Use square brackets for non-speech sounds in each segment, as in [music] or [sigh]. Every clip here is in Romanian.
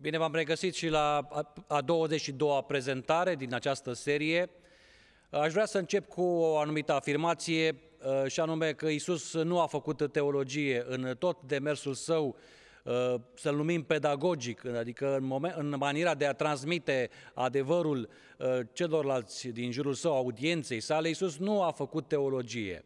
Bine, v-am regăsit și la a 22-a prezentare din această serie. Aș vrea să încep cu o anumită afirmație, uh, și anume că Isus nu a făcut teologie în tot demersul său, uh, să-l numim pedagogic, adică în, moment, în maniera de a transmite adevărul uh, celorlalți din jurul său, audienței sale, Isus nu a făcut teologie.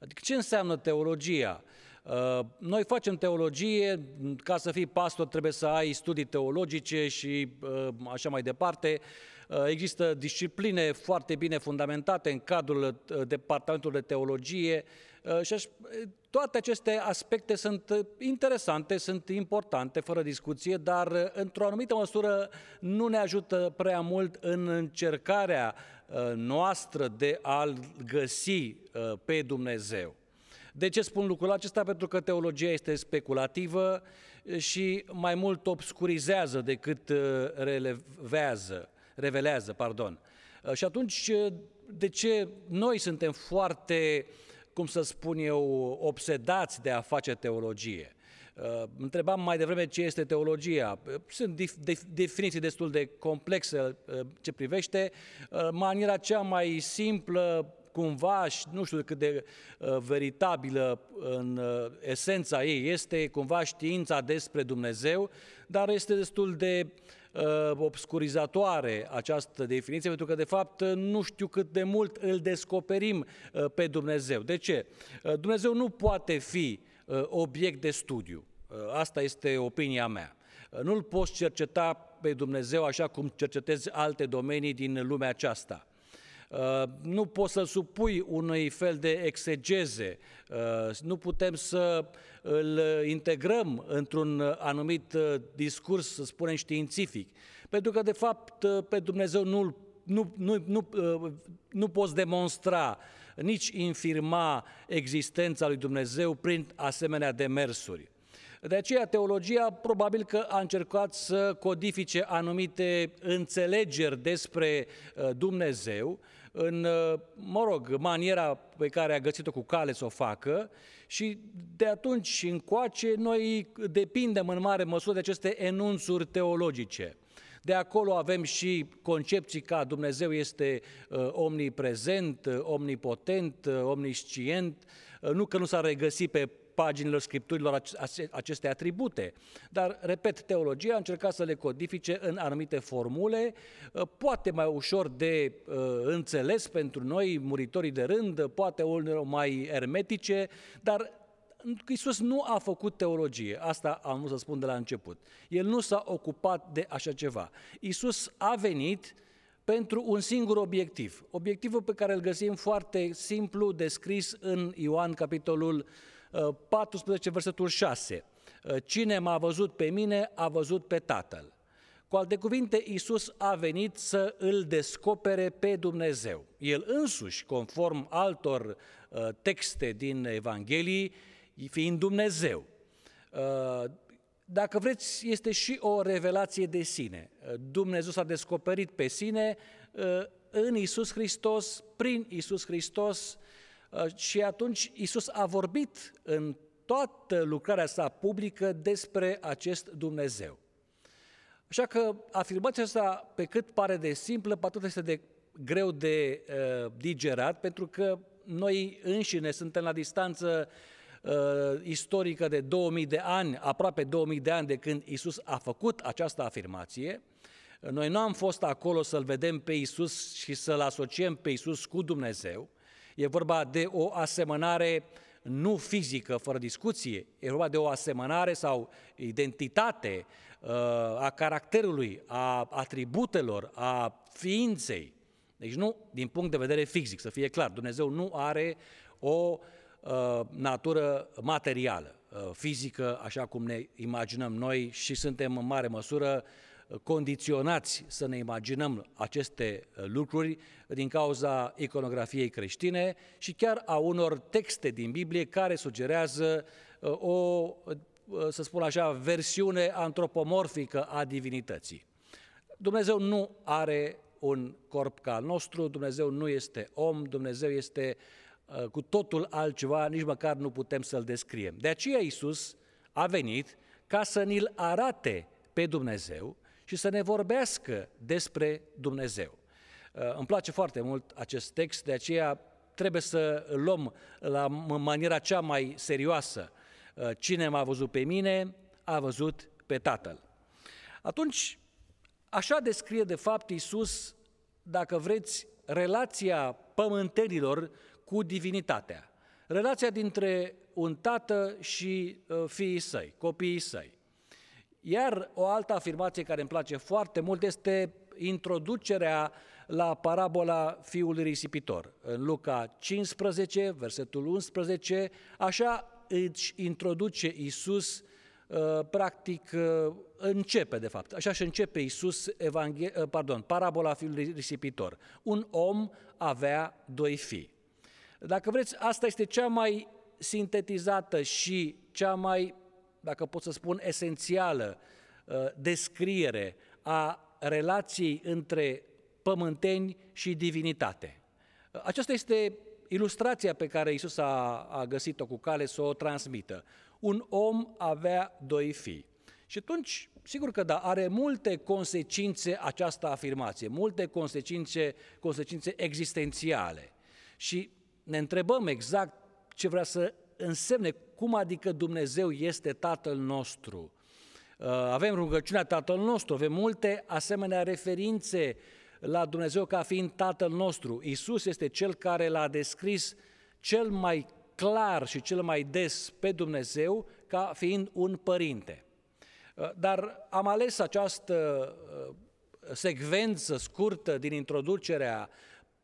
Adică ce înseamnă teologia? Uh, noi facem teologie, ca să fii pastor trebuie să ai studii teologice și uh, așa mai departe. Uh, există discipline foarte bine fundamentate în cadrul Departamentului de Teologie și toate aceste aspecte sunt interesante, sunt importante, fără discuție, dar într-o anumită măsură nu ne ajută prea mult în încercarea noastră de a-L găsi pe Dumnezeu. De ce spun lucrul acesta? Pentru că teologia este speculativă și mai mult obscurizează decât uh, relevează, revelează. Pardon. Uh, și atunci, uh, de ce noi suntem foarte, cum să spun eu, obsedați de a face teologie? Întrebam mai devreme ce este teologia. Sunt definiții destul de complexe ce privește. Maniera cea mai simplă cumva, nu știu cât de uh, veritabilă în uh, esența ei, este cumva știința despre Dumnezeu, dar este destul de uh, obscurizatoare această definiție, pentru că, de fapt, nu știu cât de mult îl descoperim uh, pe Dumnezeu. De ce? Uh, Dumnezeu nu poate fi uh, obiect de studiu. Uh, asta este opinia mea. Uh, nu-L poți cerceta pe Dumnezeu așa cum cercetezi alte domenii din lumea aceasta. Uh, nu poți să-l supui unui fel de exegeze, uh, nu putem să îl integrăm într-un anumit uh, discurs, să spunem, științific, pentru că, de fapt, pe Dumnezeu nu, nu, nu, nu, nu poți demonstra, nici infirma existența lui Dumnezeu prin asemenea demersuri. De aceea, teologia probabil că a încercat să codifice anumite înțelegeri despre Dumnezeu, în, uh, mă rog, maniera pe care a găsit-o cu cale să o facă și de atunci încoace noi depindem în mare măsură de aceste enunțuri teologice. De acolo avem și concepții ca Dumnezeu este uh, omniprezent, uh, omnipotent, uh, omniscient, uh, nu că nu s-a regăsit pe paginilor Scripturilor aceste atribute. Dar, repet, teologia a încercat să le codifice în anumite formule, uh, poate mai ușor de uh, înțeles pentru noi, muritorii de rând, poate uneori mai ermetice, dar Iisus nu a făcut teologie, asta am vrut să spun de la început. El nu s-a ocupat de așa ceva. Iisus a venit pentru un singur obiectiv. Obiectivul pe care îl găsim foarte simplu descris în Ioan capitolul 14, versetul 6. Cine m-a văzut pe mine, a văzut pe Tatăl. Cu alte cuvinte, Iisus a venit să îl descopere pe Dumnezeu. El însuși, conform altor uh, texte din Evanghelii, fiind Dumnezeu. Uh, dacă vreți, este și o revelație de sine. Uh, Dumnezeu s-a descoperit pe sine în Isus Hristos, prin Isus Hristos, Uh, și atunci Isus a vorbit în toată lucrarea sa publică despre acest Dumnezeu. Așa că afirmația asta, pe cât pare de simplă, pe atât este de greu de uh, digerat, pentru că noi înșine suntem la distanță uh, istorică de 2000 de ani, aproape 2000 de ani de când Isus a făcut această afirmație. Noi nu am fost acolo să-L vedem pe Isus și să-L asociem pe Isus cu Dumnezeu, E vorba de o asemănare nu fizică, fără discuție, e vorba de o asemănare sau identitate uh, a caracterului, a atributelor, a ființei. Deci nu din punct de vedere fizic, să fie clar, Dumnezeu nu are o uh, natură materială, uh, fizică, așa cum ne imaginăm noi și suntem în mare măsură condiționați să ne imaginăm aceste uh, lucruri din cauza iconografiei creștine și chiar a unor texte din Biblie care sugerează uh, o, uh, să spun așa, versiune antropomorfică a divinității. Dumnezeu nu are un corp ca al nostru, Dumnezeu nu este om, Dumnezeu este cu totul altceva, nici măcar nu putem să-L descriem. De aceea Iisus a venit ca să ni-L arate pe Dumnezeu și să ne vorbească despre Dumnezeu. Uh, îmi place foarte mult acest text, de aceea trebuie să îl luăm la maniera cea mai serioasă. Uh, cine m-a văzut pe mine, a văzut pe Tatăl. Atunci, așa descrie de fapt Iisus, dacă vreți, relația pământenilor cu divinitatea. Relația dintre un tată și uh, fiii săi, copiii săi. Iar o altă afirmație care îmi place foarte mult este introducerea la parabola fiului risipitor. În Luca 15, versetul 11, așa își introduce Iisus uh, practic uh, începe de fapt, așa și începe Iisus evanghe- pardon, parabola fiului risipitor. Un om avea doi fii. Dacă vreți, asta este cea mai sintetizată și cea mai, dacă pot să spun, esențială uh, descriere a relației între pământeni și divinitate. Aceasta este ilustrația pe care Isus a, a găsit-o cu cale să o transmită. Un om avea doi fii. Și atunci, sigur că da, are multe consecințe această afirmație, multe consecințe, consecințe existențiale. Și ne întrebăm exact ce vrea să însemne, cum adică Dumnezeu este Tatăl nostru. Uh, avem rugăciunea Tatăl nostru, avem multe asemenea referințe la Dumnezeu ca fiind Tatăl nostru. Isus este Cel care l-a descris cel mai clar și cel mai des pe Dumnezeu ca fiind un părinte. Uh, dar am ales această uh, secvență scurtă din introducerea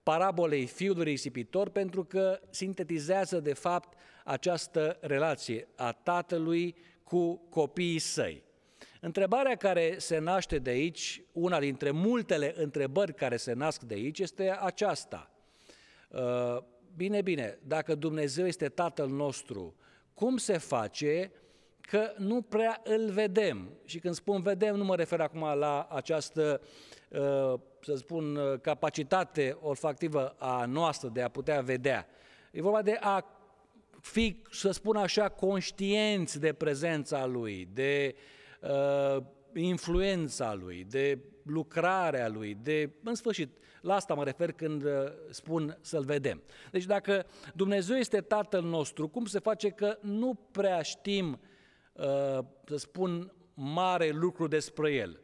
parabolei fiului risipitor pentru că sintetizează de fapt această relație a tatălui cu copiii săi. Întrebarea care se naște de aici, una dintre multele întrebări care se nasc de aici, este aceasta. Uh, bine, bine, dacă Dumnezeu este Tatăl nostru, cum se face că nu prea îl vedem? Și când spun vedem, nu mă refer acum la această uh, să spun, uh, capacitate olfactivă a noastră de a putea vedea. E vorba de a fi, să spun așa, conștienți de prezența Lui, de uh, influența Lui, de lucrarea Lui, de, în sfârșit, la asta mă refer când uh, spun să-L vedem. Deci dacă Dumnezeu este Tatăl nostru, cum se face că nu prea știm, uh, să spun, mare lucru despre El?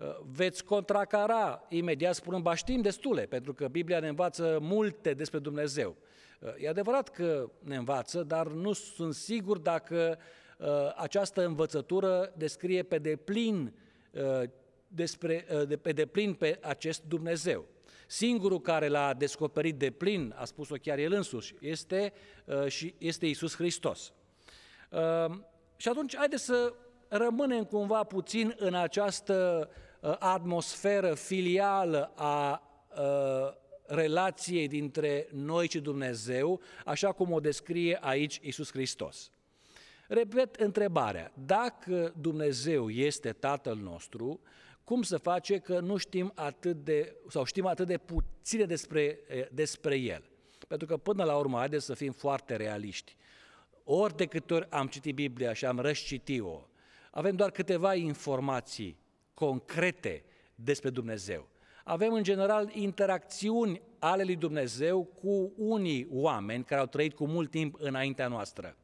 Uh, veți contracara imediat spunând, ba știm destule, pentru că Biblia ne învață multe despre Dumnezeu. Uh, e adevărat că ne învață, dar nu sunt sigur dacă uh, această învățătură descrie pe deplin, despre, de, pe deplin pe acest Dumnezeu. Singurul care l-a descoperit de plin, a spus-o chiar el însuși, este, și este Isus Hristos. Și atunci, haideți să rămânem cumva puțin în această Uh, atmosferă filială a uh, relației dintre noi și Dumnezeu, așa cum o descrie aici Isus Hristos. Repet întrebarea, dacă Dumnezeu este Tatăl nostru, cum se face că nu știm atât de, sau știm atât de puține despre, despre El? Pentru că până la urmă, haideți să fim foarte realiști. Ori de câte ori am citit Biblia și am răscitit-o, avem doar câteva informații concrete despre Dumnezeu. Avem în general interacțiuni ale lui Dumnezeu cu unii oameni care au trăit cu mult timp înaintea noastră.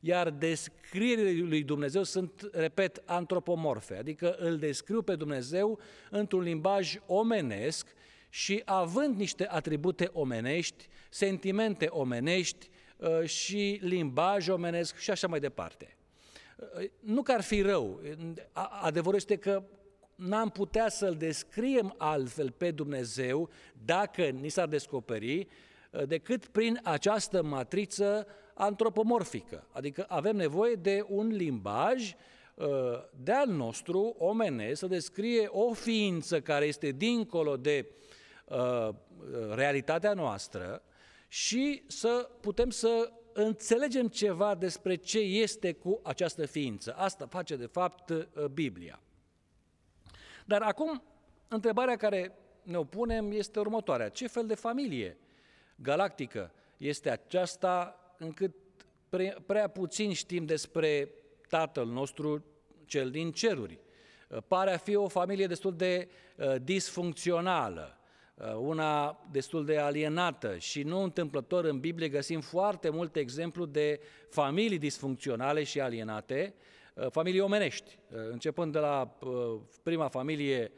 Iar descrierile lui Dumnezeu sunt, repet, antropomorfe, adică îl descriu pe Dumnezeu într-un limbaj omenesc și având niște atribute omenești, sentimente omenești uh, și limbaj omenesc și așa mai departe. Uh, nu că ar fi rău, adevărul este că n-am putea să-L descriem altfel pe Dumnezeu dacă ni s-ar descoperi uh, decât prin această matriță antropomorfică. Adică avem nevoie de un limbaj uh, de al nostru, omenesc, să descrie o ființă care este dincolo de uh, realitatea noastră și să putem să înțelegem ceva despre ce este cu această ființă. Asta face, de fapt, Biblia. Dar acum, întrebarea care ne opunem este următoarea. Ce fel de familie galactică este aceasta încât prea, prea puțin știm despre Tatăl nostru, cel din ceruri? Pare a fi o familie destul de disfuncțională, una destul de alienată și nu întâmplător în Biblie găsim foarte multe exemplu de familii disfuncționale și alienate, familii omenești, începând de la prima familie,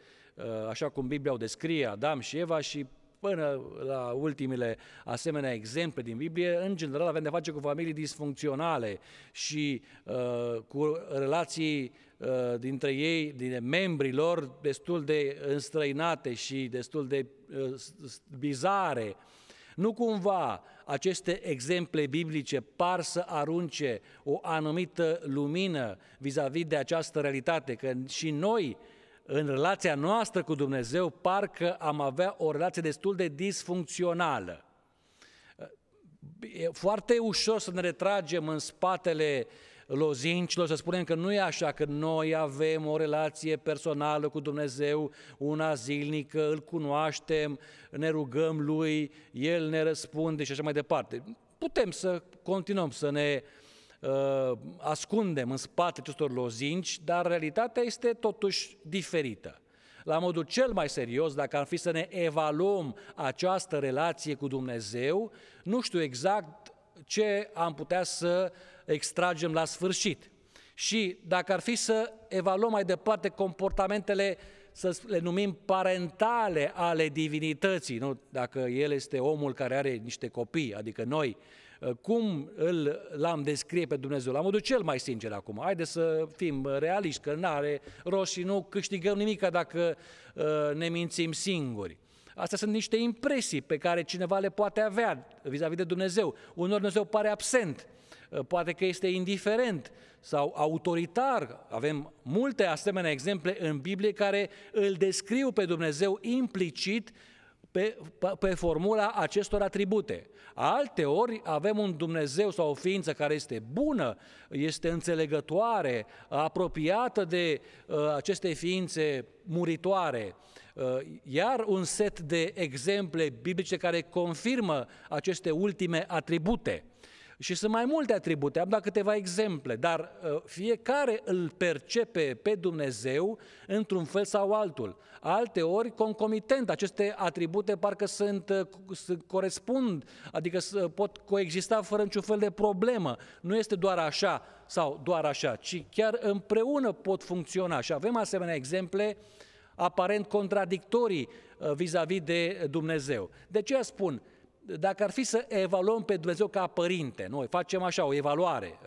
așa cum Biblia o descrie, Adam și Eva și până la ultimele asemenea exemple din Biblie, în general avem de face cu familii disfuncționale și uh, cu relații uh, dintre ei, din membrii lor, destul de înstrăinate și destul de uh, bizare. Nu cumva aceste exemple biblice par să arunce o anumită lumină vis-a-vis -vis de această realitate, că și noi în relația noastră cu Dumnezeu parcă am avea o relație destul de disfuncțională. E foarte ușor să ne retragem în spatele lozincilor, să spunem că nu e așa, că noi avem o relație personală cu Dumnezeu, una zilnică, îl cunoaștem, ne rugăm Lui, El ne răspunde și așa mai departe. Putem să continuăm să ne uh, uh, ascundem în spate acestor lozinci, dar realitatea este totuși diferită. La modul cel mai serios, dacă ar fi să ne evaluăm această relație cu Dumnezeu, nu știu exact ce am putea să extragem la sfârșit. Și dacă ar fi să evaluăm mai departe comportamentele să le numim parentale ale divinității, nu? dacă el este omul care are niște copii, adică noi, Uh, cum îl, l-am descrie pe Dumnezeu, la modul cel mai sincer acum. Haideți să fim realiști, că nu are rost și nu câștigăm nimic dacă uh, ne mințim singuri. Astea sunt niște impresii pe care cineva le poate avea vis-a-vis de Dumnezeu. Unor Dumnezeu pare absent, uh, poate că este indiferent sau autoritar. Avem multe asemenea exemple în Biblie care îl descriu pe Dumnezeu implicit pe, pe formula acestor atribute. Alte ori avem un Dumnezeu sau o ființă care este bună, este înțelegătoare, apropiată de uh, aceste ființe muritoare, uh, iar un set de exemple biblice care confirmă aceste ultime atribute. Și sunt mai multe atribute, am dat câteva exemple, dar uh, fiecare îl percepe pe Dumnezeu într-un fel sau altul. Alte ori, concomitent, aceste atribute parcă sunt, uh, sunt corespund, adică pot coexista fără niciun fel de problemă. Nu este doar așa sau doar așa, ci chiar împreună pot funcționa. Și avem asemenea exemple aparent contradictorii uh, vis-a-vis de Dumnezeu. De ce spun? Dacă ar fi să evaluăm pe Dumnezeu ca părinte, noi facem așa o evaluare,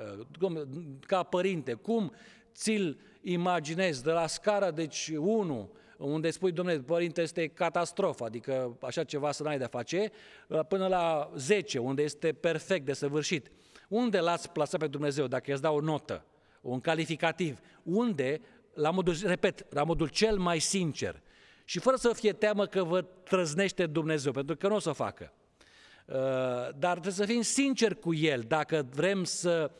uh, ca părinte, cum ți-l imaginezi de la scara, deci 1, unde spui, domnule, părinte este catastrofă, adică așa ceva să n-ai de face, uh, până la 10, unde este perfect de săvârșit. Unde l-ați plasat pe Dumnezeu, dacă îți dau o notă, un calificativ? Unde, la modul, repet, la modul cel mai sincer, și fără să fie teamă că vă trăznește Dumnezeu, pentru că nu o să o facă. Uh, dar trebuie să fim sinceri cu el dacă vrem să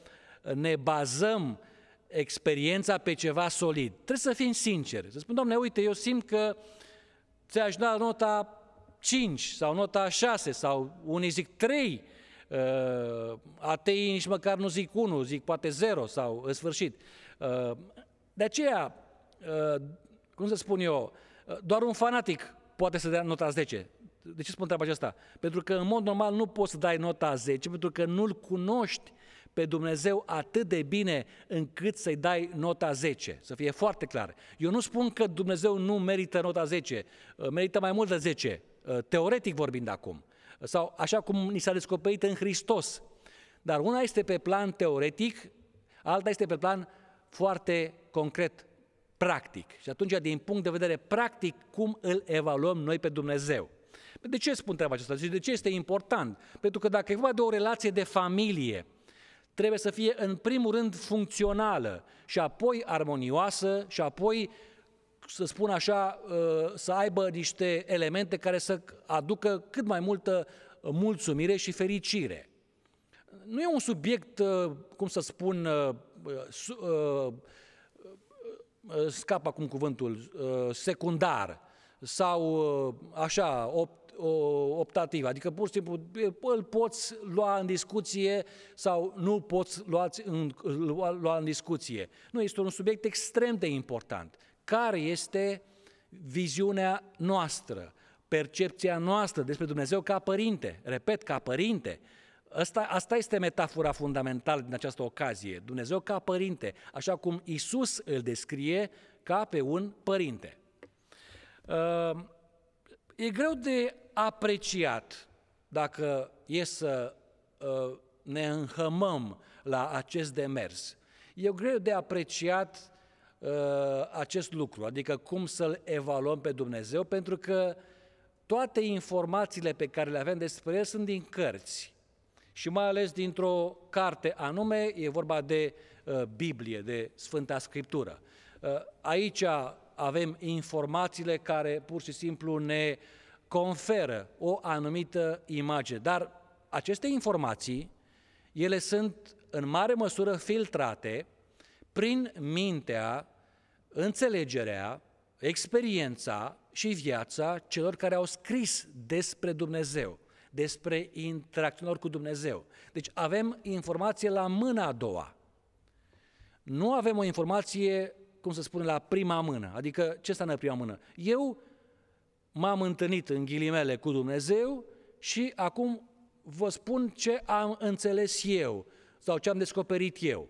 ne bazăm experiența pe ceva solid. Trebuie să fim sinceri. Să spun, doamne, uite, eu simt că ți-aș da nota 5 sau nota 6 sau unii zic 3, uh, ateii nici măcar nu zic 1, zic poate 0 sau în sfârșit. Uh, de aceea, cum să spun eu, doar un fanatic poate să dea nota 10. De ce spun treaba aceasta? Pentru că în mod normal nu poți să dai nota 10, pentru că nu-L cunoști pe Dumnezeu atât de bine încât să-i dai nota 10, să fie foarte clar. Eu nu spun că Dumnezeu nu merită nota 10, uh, merită mai mult de 10, uh, teoretic vorbind acum, sau așa cum ni s-a descoperit în Hristos. Dar una este pe plan teoretic, alta este pe plan foarte concret, practic. Și atunci, din punct de vedere practic, cum îl evaluăm noi pe Dumnezeu? De ce spun treaba aceasta? Și de ce este important? Pentru că dacă e vorba de o relație de familie, trebuie să fie în primul rând funcțională și apoi armonioasă și apoi, să spun așa, uh, să aibă niște elemente care să aducă cât mai multă mulțumire și fericire. Nu e un subiect, uh, cum să spun, uh, scap acum cuvântul, secundar sau așa, optativă, adică pur și simplu îl poți lua în discuție sau nu poți lua în, lua, lua în discuție. Nu, este un subiect extrem de important. care este viziunea noastră, percepția noastră despre Dumnezeu ca părinte, repet, ca părinte. Asta, asta este metafora fundamentală din această ocazie, Dumnezeu ca părinte, așa cum Isus îl descrie ca pe un părinte. Uh, e greu de apreciat dacă e să uh, ne înhămăm la acest demers. E greu de apreciat uh, acest lucru, adică cum să-L evaluăm pe Dumnezeu, pentru că toate informațiile pe care le avem despre El sunt din cărți și mai ales dintr-o carte anume, e vorba de uh, Biblie, de Sfânta Scriptură. Uh, aici avem informațiile care pur și simplu ne conferă o anumită imagine, dar aceste informații, ele sunt în mare măsură filtrate prin mintea, înțelegerea, experiența și viața celor care au scris despre Dumnezeu, despre interacționări cu Dumnezeu. Deci avem informație la mâna a doua. Nu avem o informație, cum să spune, la prima mână. Adică ce înseamnă prima mână? Eu m-am întâlnit în ghilimele cu Dumnezeu și acum vă spun ce am înțeles eu sau ce am descoperit eu.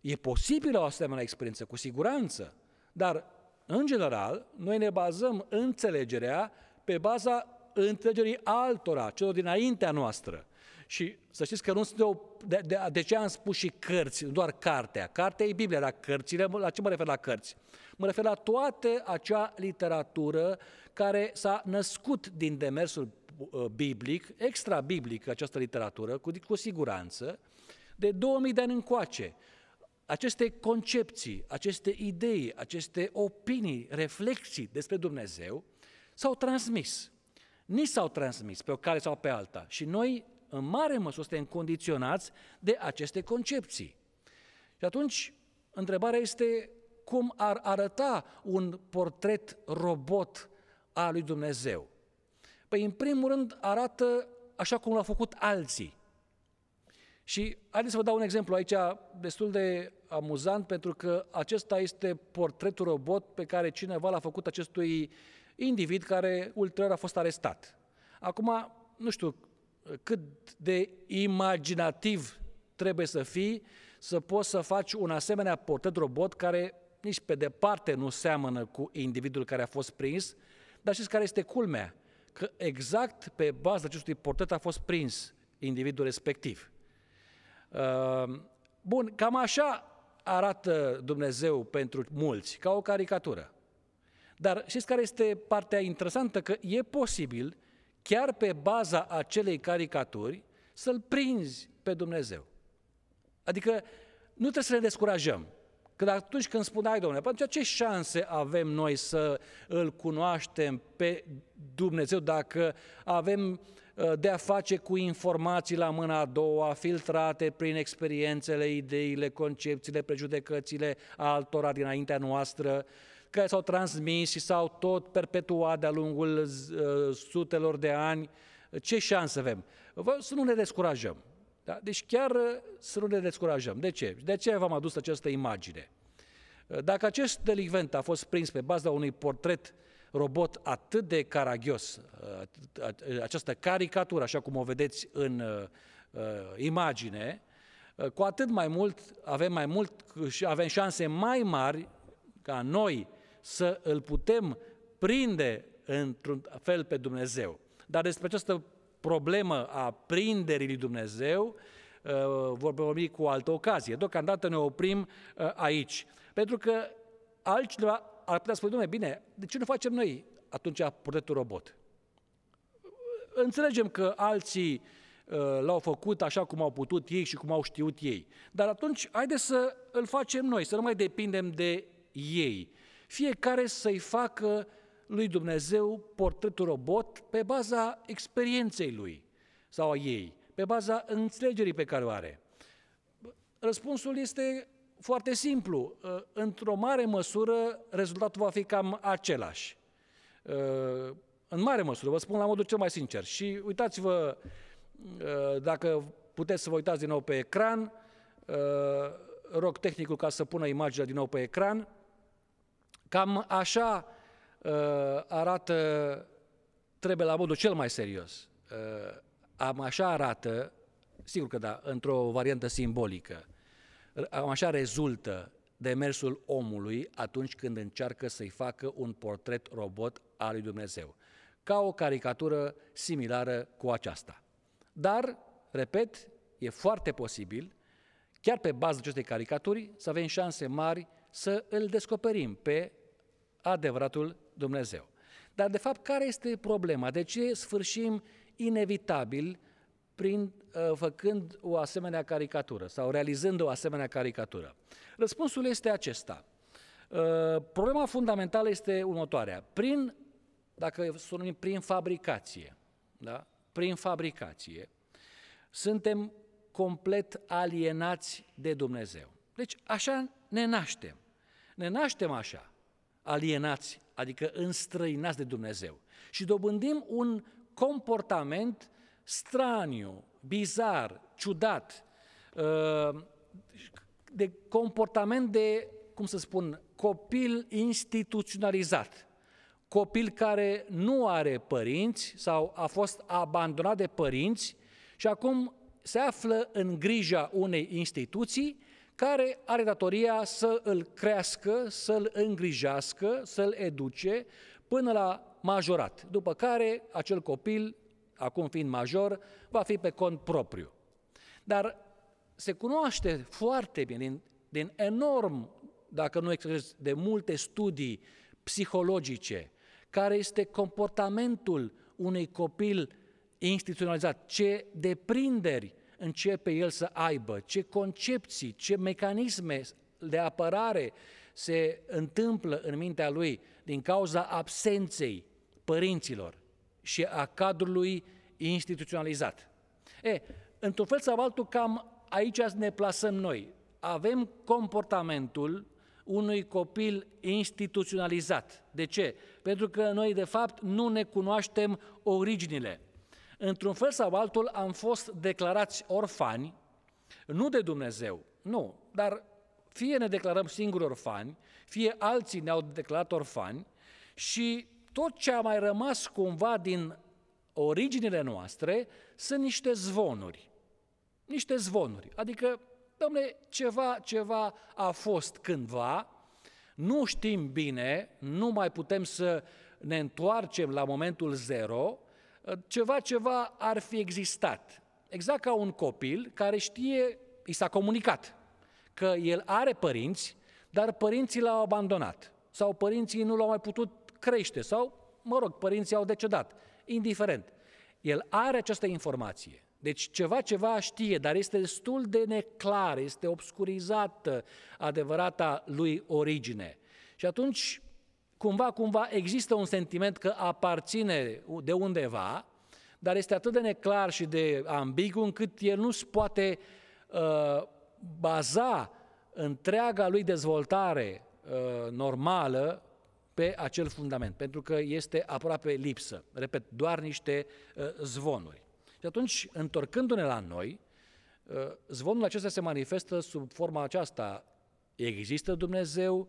E posibilă o asemenea experiență, cu siguranță, dar, în general, noi ne bazăm înțelegerea pe baza înțelegerii altora, celor dinaintea noastră. Și să știți că nu sunt o, de, de, de ce am spus și cărți, doar cartea. Cartea e Biblia, dar cărțile, la ce mă refer la cărți? Mă refer la toată acea literatură care s-a născut din demersul uh, biblic, extra-biblic această literatură, cu, cu siguranță, de 2000 de ani încoace. Aceste concepții, aceste idei, aceste opinii, reflexii despre Dumnezeu s-au transmis. Ni s-au transmis pe o cale sau pe alta și noi, în mare măsură, suntem condiționați de aceste concepții. Și atunci, întrebarea este cum ar arăta un portret robot al lui Dumnezeu? Păi, în primul rând, arată așa cum l-au făcut alții. Și haideți să vă dau un exemplu aici destul de amuzant, pentru că acesta este portretul robot pe care cineva l-a făcut acestui individ care ulterior a fost arestat. Acum, nu știu cât de imaginativ trebuie să fii să poți să faci un asemenea portret robot care nici pe departe nu seamănă cu individul care a fost prins, dar știți care este culmea? Că exact pe baza acestui portret a fost prins individul respectiv. Ehm, bun, cam așa arată Dumnezeu pentru mulți, ca o caricatură. Dar știți care este partea interesantă? Că e posibil, chiar pe baza acelei caricaturi, să-L prinzi pe Dumnezeu. Adică nu trebuie să ne descurajăm. Că atunci când spuneai, domnule, atunci ce șanse avem noi să îl cunoaștem pe Dumnezeu dacă avem uh, de a face cu informații la mâna a doua, filtrate prin experiențele, ideile, concepțiile, prejudecățile altora dinaintea noastră, care s-au transmis și s-au tot perpetuat de-a lungul uh, sutelor de ani. Ce șanse avem? Să nu ne descurajăm. Da? Deci chiar uh, să nu ne descurajăm. De ce? De ce v-am adus această imagine? Uh, dacă acest delicvent a fost prins pe baza unui portret robot atât de caragios, uh, această caricatură, așa cum o vedeți în imagine, cu atât mai mult avem mai mult și avem șanse mai mari ca noi să îl putem prinde într-un fel pe Dumnezeu. Dar despre această problemă a prinderii lui Dumnezeu, uh, vor vorbi cu o altă ocazie. Deocamdată ne oprim uh, aici. Pentru că altcineva ar putea spune, domnule, bine, de ce nu facem noi atunci portretul robot? Înțelegem că alții uh, l-au făcut așa cum au putut ei și cum au știut ei. Dar atunci, haide să îl facem noi, să nu mai depindem de ei. Fiecare să-i facă lui Dumnezeu portretul robot pe baza experienței lui sau a ei, pe baza înțelegerii pe care o are. Răspunsul este foarte simplu. Într-o mare măsură, rezultatul va fi cam același. În mare măsură, vă spun la modul cel mai sincer. Și uitați-vă, dacă puteți să vă uitați din nou pe ecran, rog tehnicul ca să pună imaginea din nou pe ecran, Cam așa uh, arată, trebuie la modul cel mai serios, uh, am așa arată, sigur că da, într-o variantă simbolică, am așa rezultă demersul omului atunci când încearcă să-i facă un portret robot al lui Dumnezeu, ca o caricatură similară cu aceasta. Dar, repet, e foarte posibil, chiar pe baza acestei caricaturi, să avem șanse mari să îl descoperim pe adevăratul Dumnezeu. Dar, de fapt, care este problema? De ce sfârșim inevitabil prin uh, făcând o asemenea caricatură sau realizând o asemenea caricatură? Răspunsul este acesta. Uh, problema fundamentală este următoarea. Prin, dacă să numim prin fabricație, da? prin fabricație, suntem complet alienați de Dumnezeu. Deci așa ne naștem. Ne naștem așa, alienați, adică înstrăinați de Dumnezeu. Și dobândim un comportament straniu, bizar, ciudat, uh, de comportament de, cum să spun, copil instituționalizat, copil care nu are părinți sau a fost abandonat de părinți și acum se află în grija unei instituții care are datoria să îl crească, să-l îngrijească, să-l educe până la majorat, după care acel copil, acum fiind major, va fi pe cont propriu. Dar se cunoaște foarte bine, din, din enorm, dacă nu exagerez, de multe studii psihologice, care este comportamentul unui copil instituționalizat, ce deprinderi începe el să aibă, ce concepții, ce mecanisme de apărare se întâmplă în mintea lui din cauza absenței părinților și a cadrului instituționalizat. E, într-un fel sau altul, cam aici ne plasăm noi. Avem comportamentul unui copil instituționalizat. De ce? Pentru că noi, de fapt, nu ne cunoaștem originile. Într-un fel sau altul am fost declarați orfani, nu de Dumnezeu, nu, dar fie ne declarăm singuri orfani, fie alții ne-au declarat orfani și tot ce a mai rămas cumva din originile noastre sunt niște zvonuri. Niște zvonuri. Adică, domnule, ceva, ceva a fost cândva, nu știm bine, nu mai putem să ne întoarcem la momentul zero, ceva, ceva ar fi existat. Exact ca un copil care știe, i s-a comunicat că el are părinți, dar părinții l-au abandonat sau părinții nu l-au mai putut crește sau, mă rog, părinții au decedat, indiferent. El are această informație. Deci ceva, ceva știe, dar este destul de neclar, este obscurizată adevărata lui origine. Și atunci, cumva, cumva, există un sentiment că aparține de undeva, dar este atât de neclar și de ambigu încât el nu se poate uh, baza întreaga lui dezvoltare uh, normală pe acel fundament, pentru că este aproape lipsă. Repet, doar niște uh, zvonuri. Și atunci, întorcându-ne la noi, uh, zvonul acesta se manifestă sub forma aceasta. Există Dumnezeu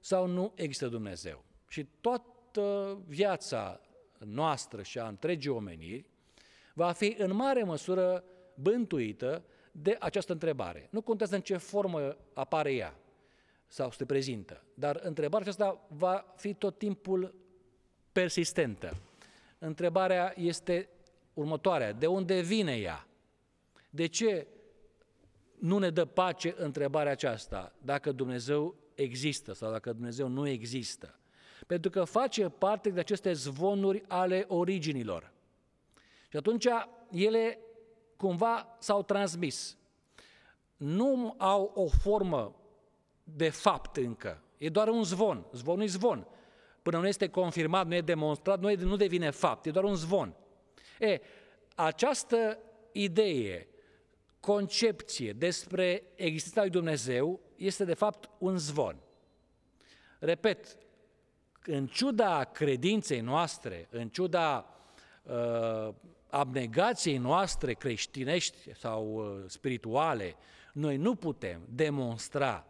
sau nu există Dumnezeu? Și toată viața noastră și a întregii omeniri va fi în mare măsură bântuită de această întrebare. Nu contează în ce formă apare ea sau se prezintă, dar întrebarea aceasta va fi tot timpul persistentă. Întrebarea este următoarea, de unde vine ea? De ce nu ne dă pace întrebarea aceasta, dacă Dumnezeu există sau dacă Dumnezeu nu există? Pentru că face parte de aceste zvonuri ale originilor. Și atunci ele cumva s-au transmis. Nu au o formă de fapt încă. E doar un zvon. Zvonul e zvon. Până nu este confirmat, nu e demonstrat, nu, e, nu devine fapt, e doar un zvon. E, această idee, concepție despre existența lui Dumnezeu este de fapt un zvon. Repet, în ciuda credinței noastre, în ciuda uh, abnegației noastre creștinești sau uh, spirituale, noi nu putem demonstra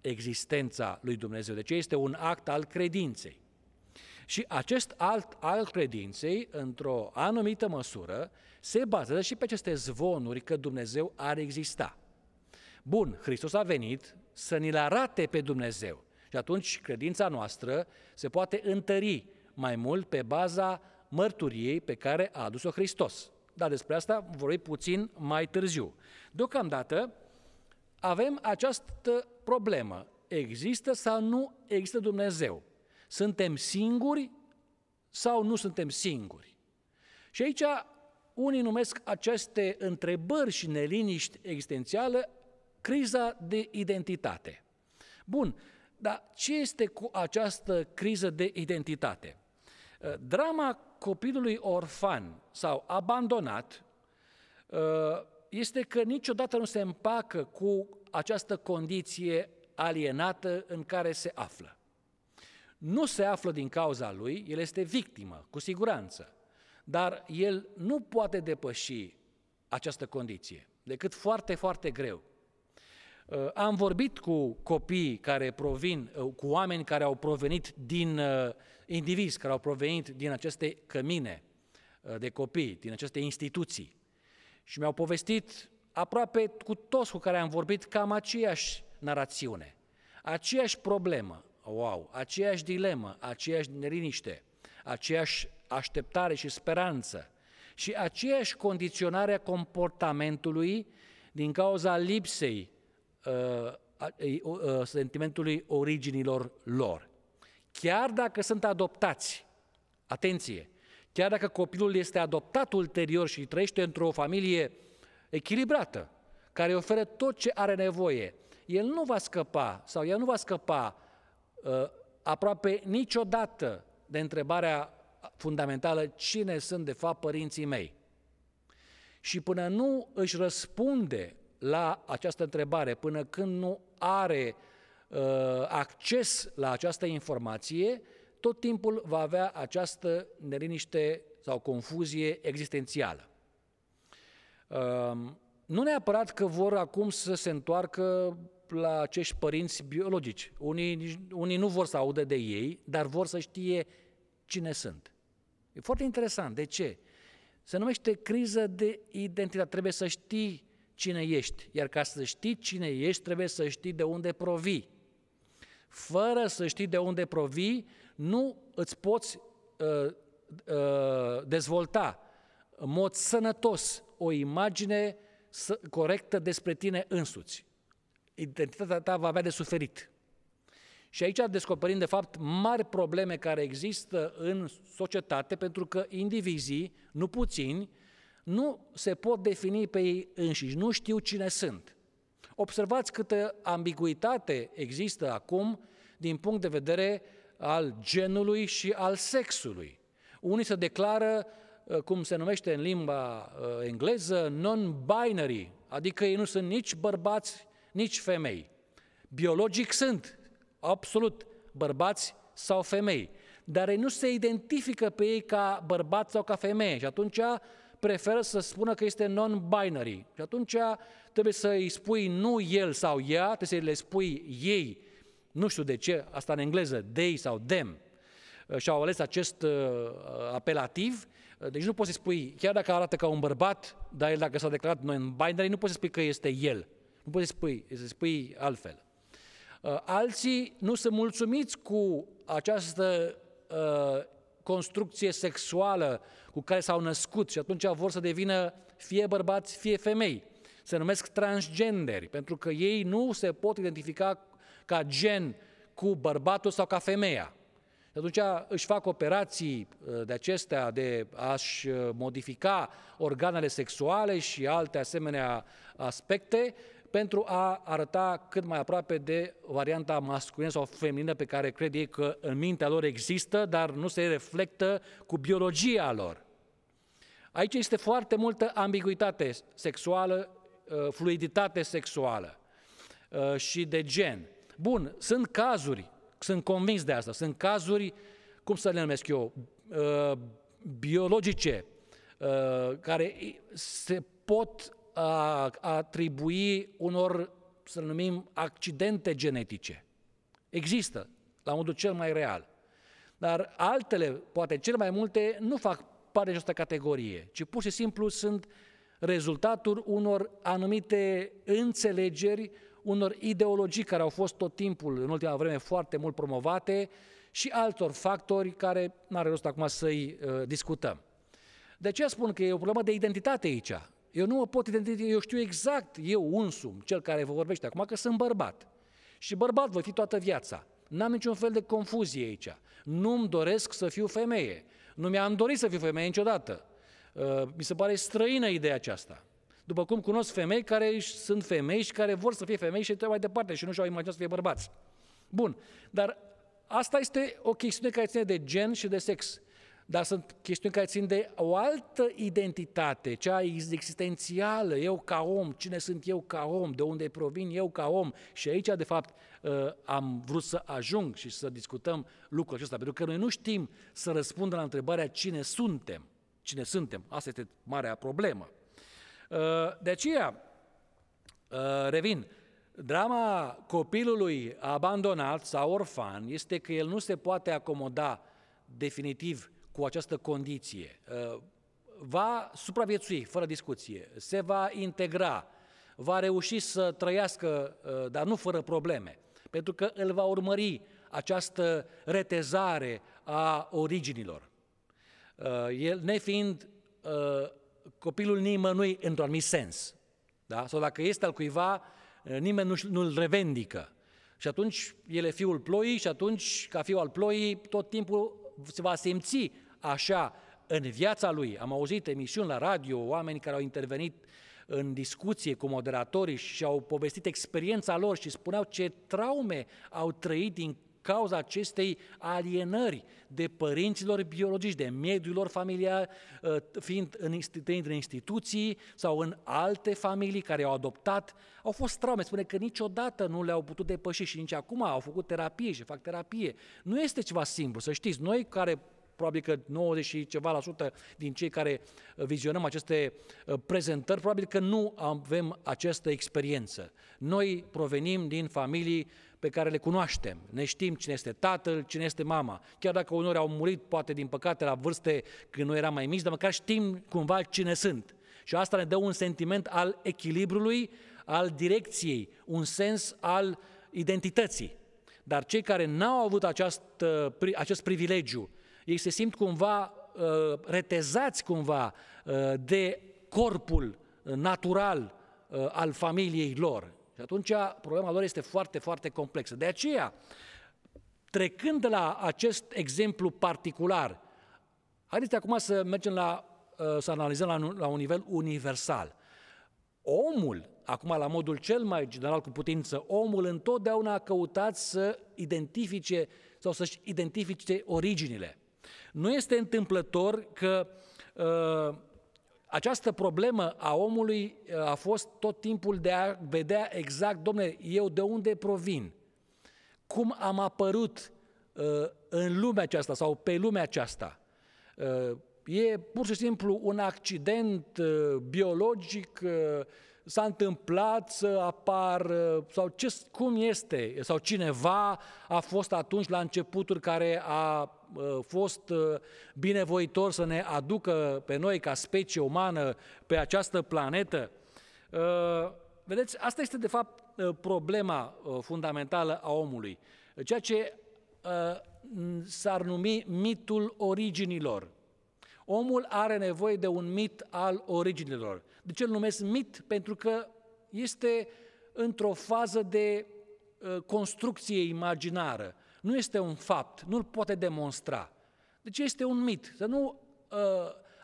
existența lui Dumnezeu. Deci este un act al credinței. Și acest alt al credinței, într-o anumită măsură, se bazează și pe aceste zvonuri că Dumnezeu ar exista. Bun, Hristos a venit să ni-l arate pe Dumnezeu. Și atunci credința noastră se poate întări mai mult pe baza mărturiei pe care a adus-o Hristos. Dar despre asta vorbim puțin mai târziu. Deocamdată avem această problemă. Există sau nu există Dumnezeu? Suntem singuri sau nu suntem singuri? Și aici unii numesc aceste întrebări și neliniști existențiale criza de identitate. Bun, dar ce este cu această criză de identitate? Drama copilului orfan sau abandonat este că niciodată nu se împacă cu această condiție alienată în care se află. Nu se află din cauza lui, el este victimă, cu siguranță, dar el nu poate depăși această condiție, decât foarte, foarte greu. Uh, am vorbit cu copii care provin, uh, cu oameni care au provenit din uh, indivizi, care au provenit din aceste cămine de copii, din aceste instituții. Și mi-au povestit aproape cu toți cu care am vorbit cam aceeași narațiune, aceeași problemă, wow, aceeași dilemă, aceeași neliniște, aceeași așteptare și speranță și aceeași condiționare a comportamentului din cauza lipsei uh, uh, sentimentului originilor lor. Chiar dacă sunt adoptați, atenție, chiar dacă copilul este adoptat ulterior și trăiește într-o familie echilibrată, care oferă tot ce are nevoie, el nu va scăpa sau ea nu va scăpa uh, aproape niciodată de întrebarea fundamentală cine sunt de fapt părinții mei. Și până nu își răspunde la această întrebare, până când nu are uh, acces la această informație, tot timpul va avea această neliniște sau confuzie existențială. Uh, nu neapărat că vor acum să se întoarcă la acești părinți biologici. Unii, unii nu vor să audă de ei, dar vor să știe cine sunt. E foarte interesant. De ce? Se numește criză de identitate. Trebuie să știi cine ești. Iar ca să știi cine ești, trebuie să știi de unde provii. Fără să știi de unde provii, nu îți poți uh, uh, dezvolta în mod sănătos o imagine corectă despre tine însuți. Identitatea ta va avea de suferit. Și aici descoperim, de fapt, mari probleme care există în societate, pentru că indivizii, nu puțini, nu se pot defini pe ei înșiși, nu știu cine sunt. Observați câtă ambiguitate există acum din punct de vedere al genului și al sexului. Unii se declară, uh, cum se numește în limba uh, engleză, non-binary, adică ei nu sunt nici bărbați, nici femei. Biologic sunt, absolut, bărbați sau femei, dar ei nu se identifică pe ei ca bărbați sau ca femeie și atunci preferă să spună că este non-binary. Și atunci trebuie să îi spui nu el sau ea, trebuie să le spui ei, nu știu de ce, asta în engleză, they sau them. Uh, și au ales acest uh, apelativ, uh, deci nu poți să spui, chiar dacă arată ca un bărbat, dar el dacă s-a declarat non-binary, nu poți să spui că este el. Nu poți să spui, să spui altfel. Uh, alții nu sunt mulțumiți cu această uh, construcție sexuală cu care s-au născut și atunci vor să devină fie bărbați, fie femei. Se numesc transgenderi, pentru că ei nu se pot identifica ca gen cu bărbatul sau ca femeia. Și atunci își fac operații uh, de acestea de a-și uh, modifica organele sexuale și alte asemenea aspecte pentru a arăta cât mai aproape de varianta masculină sau feminină pe care cred ei că în mintea lor există, dar nu se reflectă cu biologia lor. Aici este foarte multă ambiguitate sexuală, uh, fluiditate sexuală uh, și de gen. Bun, sunt cazuri, sunt convins de asta, sunt cazuri, cum să le numesc eu, uh, biologice, care se pot a atribui unor să le numim accidente genetice. Există, la modul cel mai real. Dar altele, poate cele mai multe, nu fac parte de această categorie, ci pur și simplu sunt rezultatul unor anumite înțelegeri, unor ideologii care au fost tot timpul, în ultima vreme, foarte mult promovate și altor factori care nu are rost acum să-i uh, discutăm. De ce spun că e o problemă de identitate aici. Eu nu mă pot identifica, eu știu exact, eu însum, cel care vă vorbește acum, că sunt bărbat. Și bărbat voi fi toată viața. N-am niciun fel de confuzie aici. Nu-mi doresc să fiu femeie. Nu mi-am dorit să fiu femeie niciodată. Uh, mi se pare străină ideea aceasta. După cum cunosc femei care sunt femei și care vor să fie femei și trebuie mai departe și nu și-au imaginat să fie bărbați. Bun, dar asta este o chestiune care ține de gen și de sex. Dar sunt chestiuni care țin de o altă identitate, cea existențială, eu ca om, cine sunt eu ca om, de unde provin eu ca om. Și aici, de fapt, uh, am vrut să ajung și să discutăm lucrul acesta, pentru că noi nu știm să răspundem la întrebarea cine suntem. Cine suntem? Asta este marea problemă. Uh, de aceea, uh, revin, drama copilului abandonat sau orfan este că el nu se poate acomoda definitiv cu această condiție. Uh, va supraviețui, fără discuție, se va integra, va reuși să trăiască, uh, dar nu fără probleme, pentru că îl va urmări această retezare a originilor. Uh, el nefiind copilul nimănui într-un anumit sens, da? sau dacă este al cuiva, nimeni nu-l revendică. Și atunci el e fiul ploii și atunci, ca fiul al ploii, tot timpul se va simți așa în viața lui. Am auzit emisiuni la radio, oameni care au intervenit în discuție cu moderatorii și au povestit experiența lor și spuneau ce traume au trăit din cauza acestei alienări de părinților biologici, de mediul lor familiar, ă, fiind în, în instituții sau în alte familii care au adoptat, au fost traume. Spune că niciodată nu le-au putut depăși și nici acum au făcut terapie și fac terapie. Nu este ceva simplu, să știți. Noi care probabil că 90 și ceva la sută din cei care uh, vizionăm aceste uh, prezentări, probabil că nu avem această experiență. Noi provenim din familii pe care le cunoaștem. Ne știm cine este tatăl, cine este mama. Chiar dacă unori au murit, poate din păcate, la vârste când noi eram mai mici, dar măcar știm cumva cine sunt. Și asta ne dă un sentiment al echilibrului, al direcției, un sens al identității. Dar cei care n-au avut aceast, acest privilegiu ei se simt cumva uh, retezați cumva uh, de corpul uh, natural uh, al familiei lor. Și atunci problema lor este foarte, foarte complexă. De aceea, trecând de la acest exemplu particular, haideți acum să mergem la, uh, să analizăm la, la un nivel universal. Omul, acum la modul cel mai general cu putință, omul întotdeauna a căutat să identifice sau să-și identifice originile. Nu este întâmplător că uh, această problemă a omului uh, a fost tot timpul de a vedea exact, domnule, eu de unde provin, cum am apărut uh, în lumea aceasta sau pe lumea aceasta. Uh, e pur și simplu un accident uh, biologic uh, s-a întâmplat să apar, sau ce, cum este, sau cineva a fost atunci la începuturi care a fost binevoitor să ne aducă pe noi ca specie umană pe această planetă. Vedeți, asta este de fapt problema fundamentală a omului, ceea ce s-ar numi mitul originilor. Omul are nevoie de un mit al originilor. De ce îl numesc mit? Pentru că este într-o fază de uh, construcție imaginară. Nu este un fapt, nu-l poate demonstra. Deci este un mit. Să nu uh,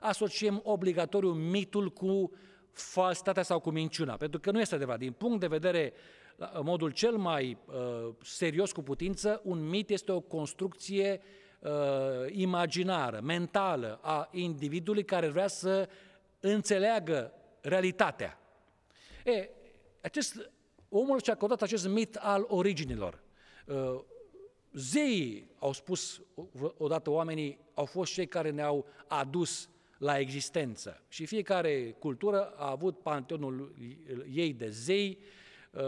asociem obligatoriu mitul cu falsitatea sau cu minciuna, pentru că nu este adevărat. Din punct de vedere, în modul cel mai uh, serios cu putință, un mit este o construcție uh, imaginară, mentală a individului care vrea să înțeleagă realitatea. E, acest, omul și-a acordat acest mit al originilor. Uh, zeii, au spus odată oamenii, au fost cei care ne-au adus la existență. Și fiecare cultură a avut panteonul ei de zei,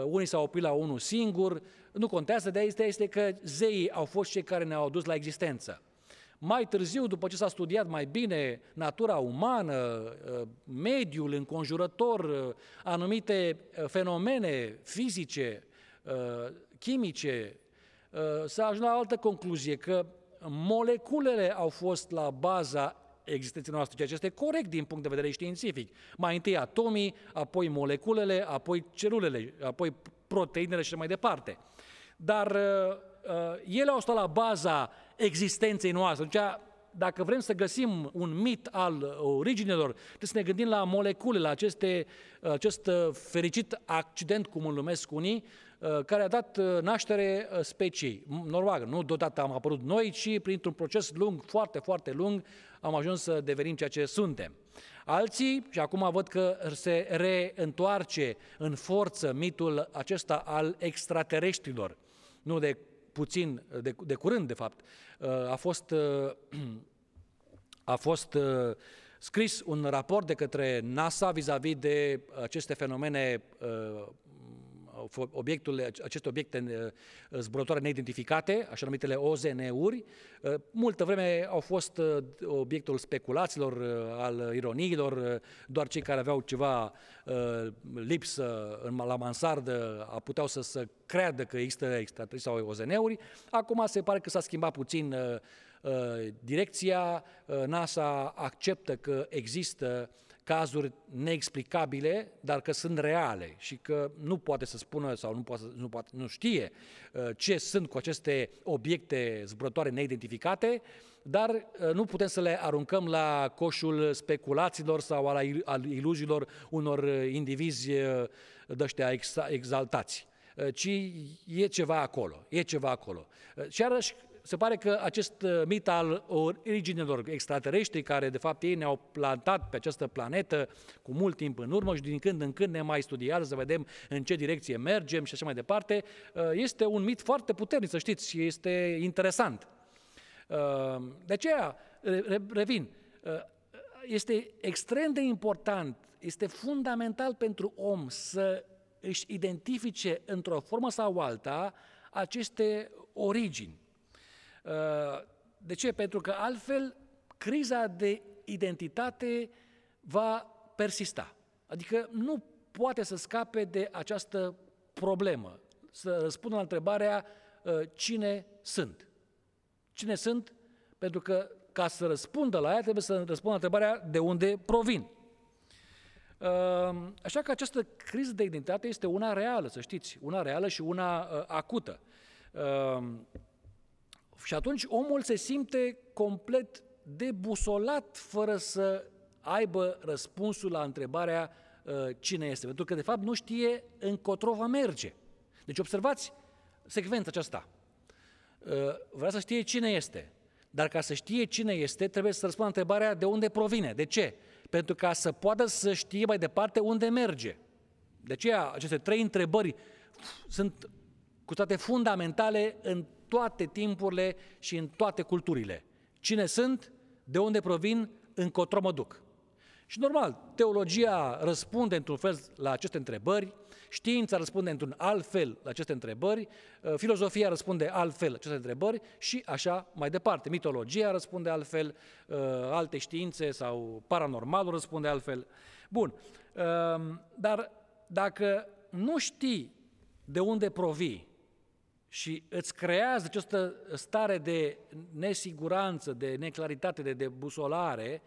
unii s-au oprit la unul singur, nu contează, de este, este că zeii au fost cei care ne-au adus la existență. Mai târziu, după ce s-a studiat mai bine natura umană, mediul înconjurător, anumite fenomene fizice, chimice, s-a ajuns la o altă concluzie, că moleculele au fost la baza existenței noastre, ceea ce este corect din punct de vedere științific. Mai întâi atomii, apoi moleculele, apoi celulele, apoi proteinele și mai departe. Dar uh, uh, ele au stat la baza existenței noastre. Deci, dacă vrem să găsim un mit al originelor, trebuie să ne gândim la molecule, la aceste, acest fericit accident, cum îl numesc unii, care a dat naștere speciei. Normal, nu deodată am apărut noi, ci printr-un proces lung, foarte, foarte lung, am ajuns să devenim ceea ce suntem. Alții, și acum văd că se reîntoarce în forță mitul acesta al extraterestrilor, nu de puțin, de, de curând de fapt, uh, a fost, uh, [clears throat] a fost uh, scris un raport de către NASA vis-a-vis de aceste fenomene obiectul, aceste obiecte zburătoare neidentificate, așa numitele OZN-uri. Multă vreme au fost obiectul speculațiilor, al ironiilor, doar cei care aveau ceva lipsă la mansardă puteau să, să creadă că există extraterestri sau OZN-uri. Acum se pare că s-a schimbat puțin direcția, NASA acceptă că există cazuri neexplicabile, dar că sunt reale și că nu poate să spună sau nu, poate, nu, poate, nu știe uh, ce sunt cu aceste obiecte zburătoare neidentificate, dar uh, nu putem să le aruncăm la coșul speculațiilor sau al, al iluziilor unor uh, indivizi de exaltați ci e ceva acolo, e ceva acolo. Și iarăși se pare că acest uh, mit al originelor extraterestri, care de fapt ei ne-au plantat pe această planetă cu mult timp în urmă și din când în când ne mai studiază să vedem în ce direcție mergem și așa mai departe, uh, este un mit foarte puternic, să știți, și este interesant. Uh, de aceea, revin, este extrem de important, este fundamental pentru om să își identifice într-o formă sau alta aceste origini. De ce? Pentru că altfel criza de identitate va persista. Adică nu poate să scape de această problemă, să răspundă la întrebarea ă, cine sunt. Cine sunt? Pentru că ca să răspundă la ea trebuie să răspundă la întrebarea de unde provin. Ă, așa că această criză de identitate este una reală, să știți, una reală și una ă, acută. Și atunci omul se simte complet debusolat fără să aibă răspunsul la întrebarea uh, cine este. Pentru că, de fapt, nu știe încotro va merge. Deci observați secvența aceasta. Uh, vrea să știe cine este. Dar ca să știe cine este, trebuie să răspundă întrebarea de unde provine. De ce? Pentru ca să poată să știe mai departe unde merge. De aceea, aceste trei întrebări sunt cu toate fundamentale în toate timpurile și în toate culturile. Cine sunt, de unde provin, încotro mă duc. Și normal, teologia răspunde într-un fel la aceste întrebări, știința răspunde într-un alt fel la aceste întrebări, uh, filozofia răspunde altfel la aceste întrebări și așa mai departe. Mitologia răspunde altfel, uh, alte științe sau paranormalul răspunde altfel. Bun, um, dar dacă nu știi de unde provii, și îți creează această stare de nesiguranță, de neclaritate, de debusolare,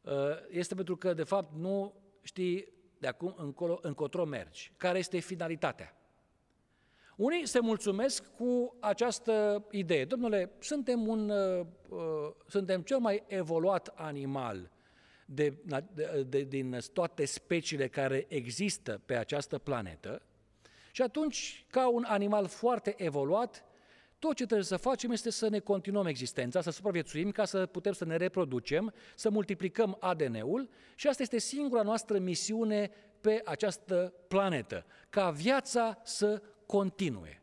uh, este pentru că, de fapt, nu știi de acum încolo, încotro mergi. Care este finalitatea? Unii se mulțumesc cu această idee. Domnule, suntem, un, uh, uh suntem cel mai evoluat animal de, de, de, din toate speciile care există pe această planetă, și atunci, ca un animal foarte evoluat, tot ce trebuie să facem este să ne continuăm existența, să supraviețuim ca să putem să ne reproducem, să multiplicăm ADN-ul și asta este singura noastră misiune pe această planetă, ca viața să continue.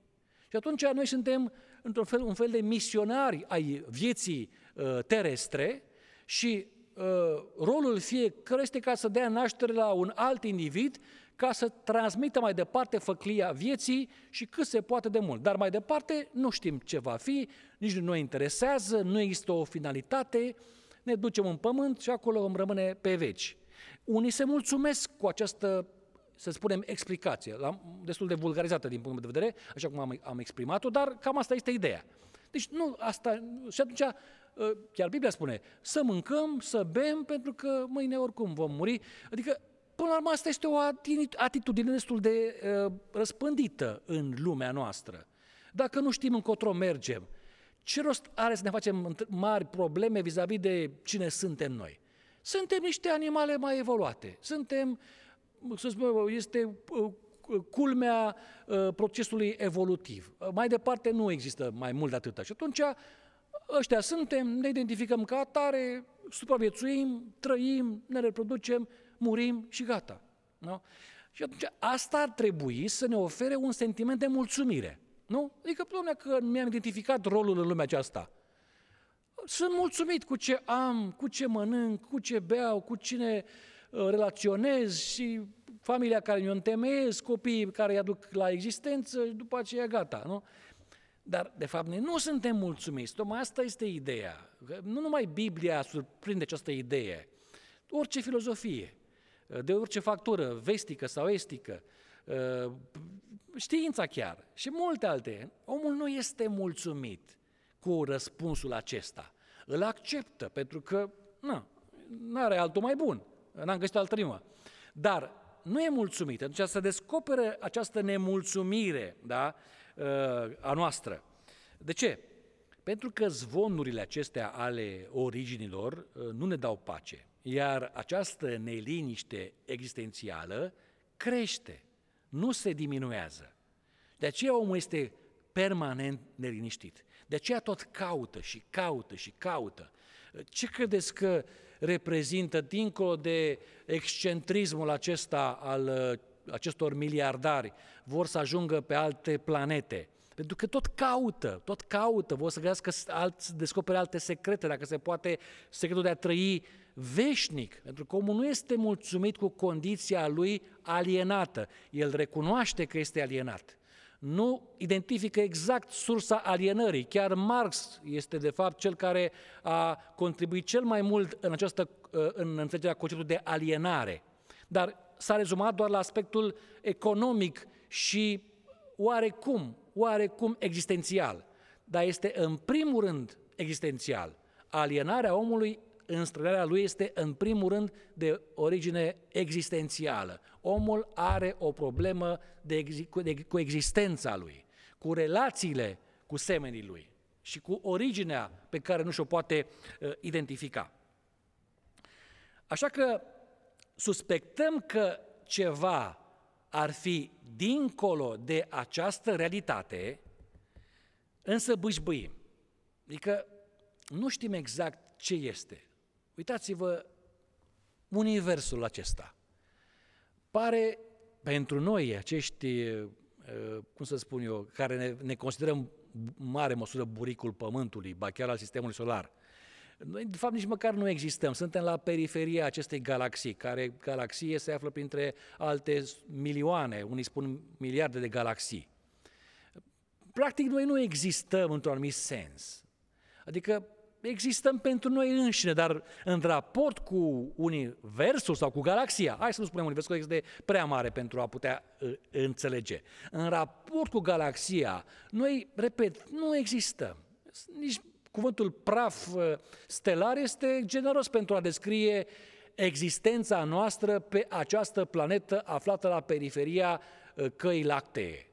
Și atunci noi suntem într-un fel, un fel de misionari ai vieții uh, terestre și uh, rolul fiecăruia este ca să dea naștere la un alt individ ca să transmită mai departe făclia vieții și cât se poate de mult. Dar mai departe nu știm ce va fi, nici nu ne interesează, nu există o finalitate, ne ducem în pământ și acolo vom rămâne pe veci. Unii se mulțumesc cu această, să spunem, explicație, la, destul de vulgarizată din punct de vedere, așa cum am, am exprimat-o, dar cam asta este ideea. Deci nu asta, și atunci ă, chiar Biblia spune, să mâncăm, să bem, pentru că mâine oricum vom muri. Adică, până la urmă, asta este o atitudine destul de uh, răspândită în lumea noastră. Dacă nu știm încotro mergem, ce rost are să ne facem mari probleme vis-a-vis de cine suntem noi? Suntem niște animale mai evoluate. Suntem, să spun, este uh, culmea uh, procesului evolutiv. Mai departe nu există mai mult de atâta. Și atunci ăștia suntem, ne identificăm ca atare, supraviețuim, trăim, ne reproducem, murim și gata. Nu? Și atunci asta ar trebui să ne ofere un sentiment de mulțumire. Nu? Adică, domnule, că mi-am identificat rolul în lumea aceasta. Sunt mulțumit cu ce am, cu ce mănânc, cu ce beau, cu cine uh, relaționez și familia care mi-o întemeiez, copiii care îi aduc la existență și după aceea gata, nu? Dar, de fapt, noi nu suntem mulțumiți. Tocmai asta este ideea. Nu numai Biblia surprinde această idee. Orice filozofie, de orice factură, vestică sau estică, știința chiar și multe alte, omul nu este mulțumit cu răspunsul acesta. Îl acceptă pentru că nu are altul mai bun, n-am găsit altă rimă. Dar nu e mulțumit, atunci să descopere această nemulțumire da, a noastră. De ce? Pentru că zvonurile acestea ale originilor nu ne dau pace, iar această neliniște existențială crește, nu se diminuează. De aceea omul este permanent neliniștit. De aceea tot caută și caută și caută. Ce credeți că reprezintă, dincolo de excentrismul acesta al uh, acestor miliardari, vor să ajungă pe alte planete? Pentru că tot caută, tot caută, vor să găsească alt, să descopere alte secrete, dacă se poate, secretul de a trăi veșnic, pentru că omul nu este mulțumit cu condiția lui alienată. El recunoaște că este alienat nu identifică exact sursa alienării. Chiar Marx este, de fapt, cel care a contribuit cel mai mult în, această, în înțelegerea conceptului de alienare. Dar s-a rezumat doar la aspectul economic și oarecum, oarecum existențial. Dar este în primul rând existențial. Alienarea omului înstrăinarea lui este în primul rând de origine existențială. Omul are o problemă de, de, cu existența lui, cu relațiile cu semenii lui și cu originea pe care nu și-o poate uh, identifica. Așa că suspectăm că ceva ar fi dincolo de această realitate, însă bâșbâim. Adică nu știm exact ce este. Uitați-vă universul acesta. Pare pentru noi, acești, uh, cum să spun eu, care ne, ne considerăm mare măsură buricul Pământului, ba chiar al Sistemului Solar, noi, de fapt, nici măcar nu existăm. Suntem la periferia acestei galaxii, care galaxie se află printre alte milioane, unii spun miliarde de galaxii. Practic, noi nu existăm într-un anumit sens. Adică existăm pentru noi înșine, dar în raport cu Universul sau cu Galaxia, hai să nu spunem Universul, că este prea mare pentru a putea uh, înțelege. În raport cu Galaxia, noi, repet, nu existăm. Nici cuvântul praf uh, stelar este generos pentru a descrie existența noastră pe această planetă aflată la periferia uh, căii lactee.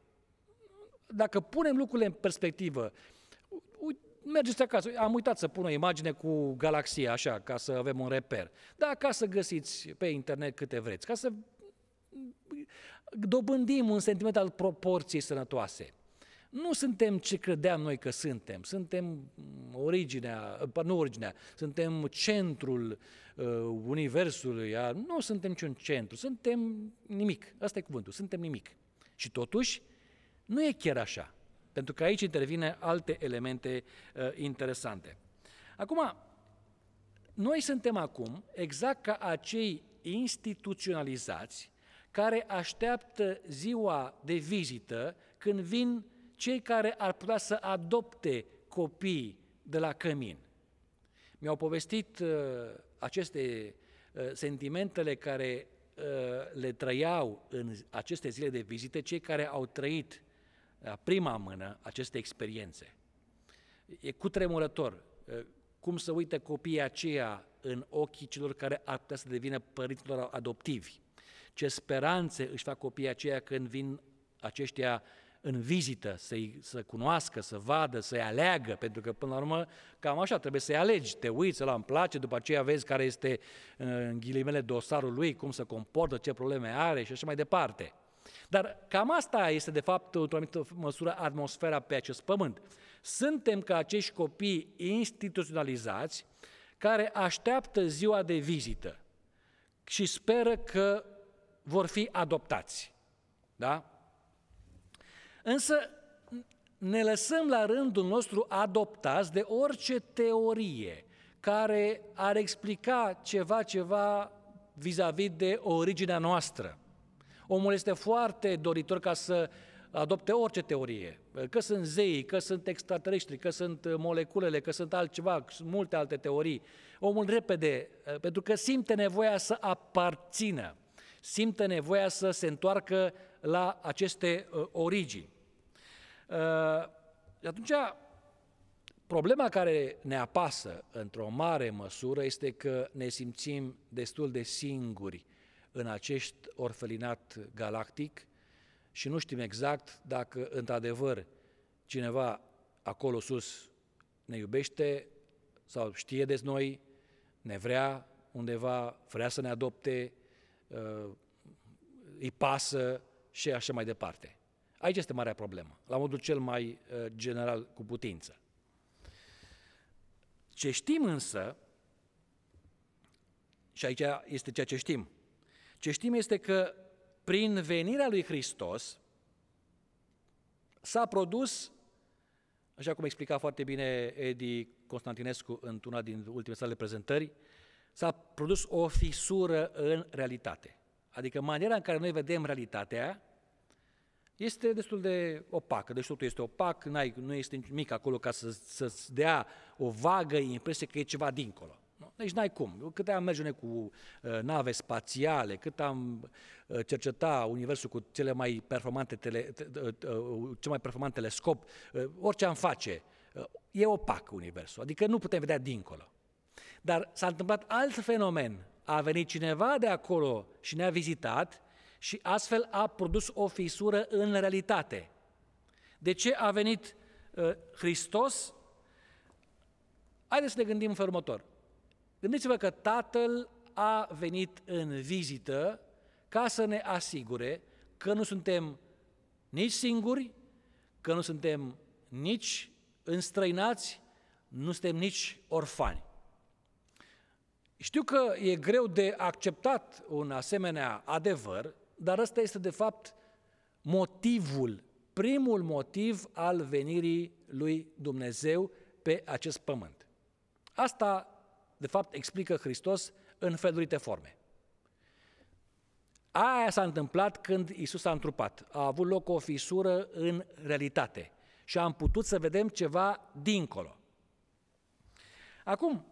Dacă punem lucrurile în perspectivă, mergeți acasă. Am uitat să pun o imagine cu galaxia, așa, ca să avem un reper. Da, ca să găsiți pe internet câte vreți, ca să dobândim un sentiment al proporției sănătoase. Nu suntem ce credeam noi că suntem, suntem originea, nu originea, suntem centrul uh, universului, a, nu suntem niciun centru, suntem nimic, asta e cuvântul, suntem nimic. Și totuși, nu e chiar așa. Pentru că aici intervine alte elemente uh, interesante. Acum, noi suntem acum exact ca acei instituționalizați care așteaptă ziua de vizită când vin cei care ar putea să adopte copii de la cămin. Mi-au povestit uh, aceste uh, sentimentele care uh, le trăiau în aceste zile de vizite cei care au trăit la prima mână aceste experiențe. E cu tremurător uh, cum să uite copiii aceia în ochii celor care ar putea să devină părinților adoptivi. Ce speranțe își fac copiii aceia când vin aceștia în vizită, să-i să cunoască, să vadă, să-i aleagă, pentru că până la urmă cam așa trebuie să-i alegi, te uiți, ăla îmi place, după aceea vezi care este în ghilimele dosarul lui, cum se comportă, ce probleme are și așa mai departe. Dar cam asta este de fapt într-o anumită măsură atmosfera pe acest pământ. Suntem ca acești copii instituționalizați care așteaptă ziua de vizită și speră că vor fi adoptați. Da? Însă ne lăsăm la rândul nostru adoptați de orice teorie care ar explica ceva, ceva vis-a-vis de originea noastră. Omul este foarte doritor ca să adopte orice teorie, că sunt zei, că sunt extraterestri, că sunt moleculele, că sunt altceva, sunt multe alte teorii. Omul repede, pentru că simte nevoia să aparțină, simte nevoia să se întoarcă la aceste uh, origini. Uh, atunci, problema care ne apasă într-o mare măsură este că ne simțim destul de singuri în acest orfelinat galactic și nu știm exact dacă într-adevăr cineva acolo sus ne iubește sau știe de noi, ne vrea undeva, vrea să ne adopte, uh, îi pasă și așa mai departe. Aici este marea problemă, la modul cel mai uh, general cu putință. Ce știm însă, și aici este ceea ce știm, ce știm este că prin venirea lui Hristos s-a produs, așa cum explica foarte bine Edi Constantinescu într-una din ultimele sale prezentări, s-a produs o fisură în realitate. Adică maniera în care noi vedem realitatea este destul de opacă, deci totul este opac, n-ai, nu este nimic acolo ca să, să-ți dea o vagă impresie că e ceva dincolo. Nu? Deci n-ai cum. Cât am merge cu uh, nave spațiale, cât am uh, cerceta universul cu cele mai performante tele, te, uh, uh, cel mai performant telescop, uh, orice am face, uh, e opac universul, adică nu putem vedea dincolo. Dar s-a întâmplat alt fenomen. A venit cineva de acolo și ne-a vizitat și astfel a produs o fisură în realitate. De ce a venit uh, Hristos? Haideți să ne gândim în felul următor. Gândiți-vă că Tatăl a venit în vizită ca să ne asigure că nu suntem nici singuri, că nu suntem nici înstrăinați, nu suntem nici orfani. Știu că e greu de acceptat un asemenea adevăr, dar ăsta este de fapt motivul, primul motiv al venirii lui Dumnezeu pe acest pământ. Asta, de fapt, explică Hristos în felurite forme. Aia s-a întâmplat când Isus a întrupat. A avut loc o fisură în realitate și am putut să vedem ceva dincolo. Acum,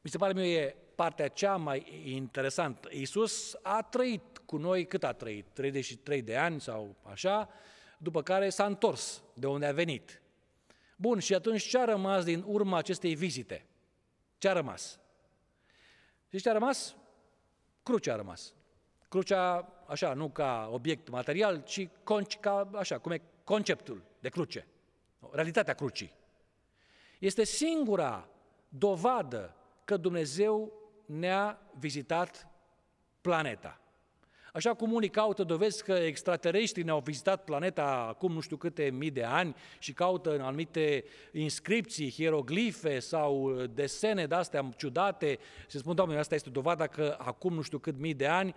mi se pare mie e partea cea mai interesantă. Isus a trăit cu noi, cât a trăit? 33 de ani sau așa, după care s-a întors de unde a venit. Bun, și atunci ce a rămas din urma acestei vizite? Ce a rămas? Și ce a rămas? Crucea a rămas. Crucea, așa, nu ca obiect material, ci ca, așa, cum e conceptul de cruce, realitatea crucii. Este singura dovadă că Dumnezeu ne-a vizitat planeta. Așa cum unii caută dovezi că extraterestrii ne-au vizitat planeta acum nu știu câte mii de ani și caută în anumite inscripții, hieroglife sau desene de-astea ciudate și spun, Doamne, asta este dovada că acum nu știu cât mii de ani,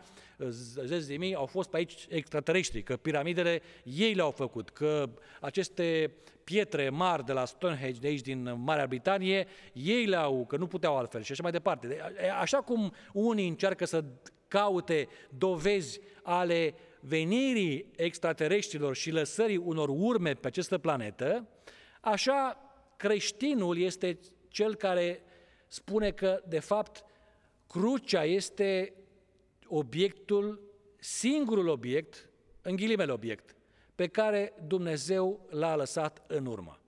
zeci de mii, au fost pe aici extraterestri, că piramidele ei le-au făcut, că aceste pietre mari de la Stonehenge, de aici din Marea Britanie, ei le-au, că nu puteau altfel și așa mai departe. Așa cum unii încearcă să caute dovezi ale venirii extraterestrilor și lăsării unor urme pe această planetă, așa creștinul este cel care spune că, de fapt, crucea este obiectul, singurul obiect, în ghilimele obiect, pe care Dumnezeu l-a lăsat în urmă.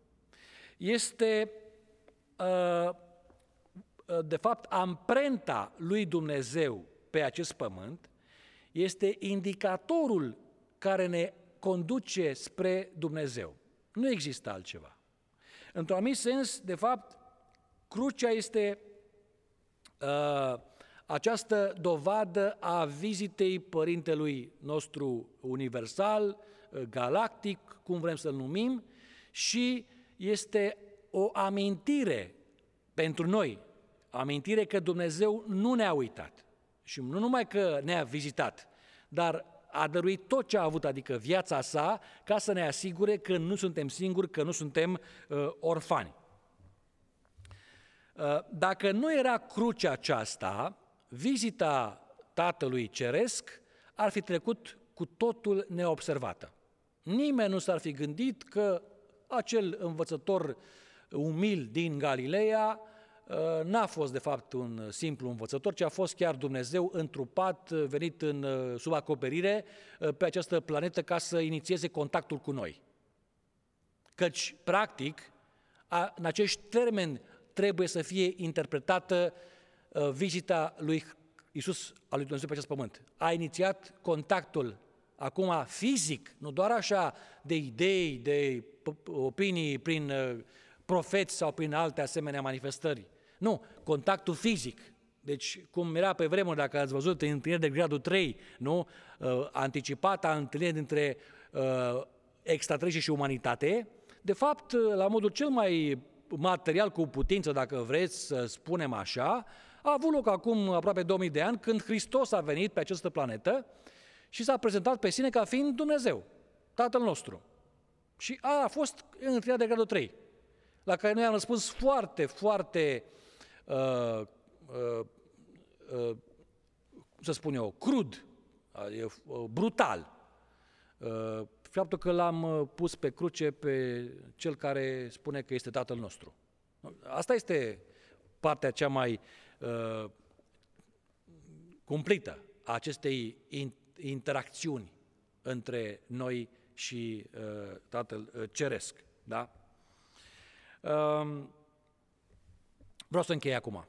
Este, uh, uh, de fapt, amprenta lui Dumnezeu pe acest pământ, este indicatorul care ne conduce spre Dumnezeu. Nu există altceva. Într-un anumit sens, de fapt, crucea este uh, această dovadă a vizitei Părintelui nostru universal, uh, galactic, cum vrem să-l numim, și este o amintire pentru noi, amintire că Dumnezeu nu ne-a uitat și nu numai că ne-a vizitat, dar a dăruit tot ce a avut, adică viața sa, ca să ne asigure că nu suntem singuri, că nu suntem uh, orfani. Uh, dacă nu era crucea aceasta, vizita Tatălui Ceresc ar fi trecut cu totul neobservată. Nimeni nu s-ar fi gândit că acel învățător umil din Galileea uh, n-a fost de fapt un simplu învățător, ci a fost chiar Dumnezeu întrupat, uh, venit în, uh, sub acoperire pe această planetă ca să inițieze contactul cu noi. Căci, practic, în acești termeni trebuie să fie interpretată vizita lui Isus al lui Dumnezeu pe acest pământ. A inițiat contactul acum fizic, nu doar așa de idei, de opinii prin uh, profeți sau prin alte asemenea manifestări. Nu, contactul fizic. Deci, cum era pe vremuri, dacă ați văzut, în întâlniri de gradul 3, nu? Uh, anticipata întâlnire dintre uh, extraterestri și umanitate, de fapt, la modul cel mai material cu putință, dacă vreți să spunem așa, a avut loc acum aproape 2000 de ani, când Hristos a venit pe această planetă și s-a prezentat pe sine ca fiind Dumnezeu, Tatăl nostru. Și a, a fost în întâlnirea de gradul 3, la care noi am răspuns foarte, foarte, uh, uh, uh, să spun eu, crud, uh, brutal. Uh, faptul că l-am uh, pus pe cruce pe cel care spune că este Tatăl nostru. Asta este partea cea mai uh, cumplită a acestei interacțiuni între noi și uh, Tatăl uh, Ceresc. Da? Uh, vreau să închei acum.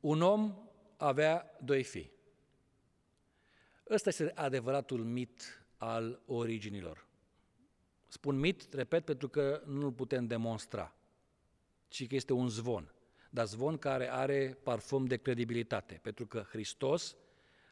Un om avea doi fii. Ăsta este adevăratul mit al originilor. Spun mit, repet, pentru că nu-l putem demonstra, ci că este un zvon. Dar zvon care are parfum de credibilitate, pentru că Hristos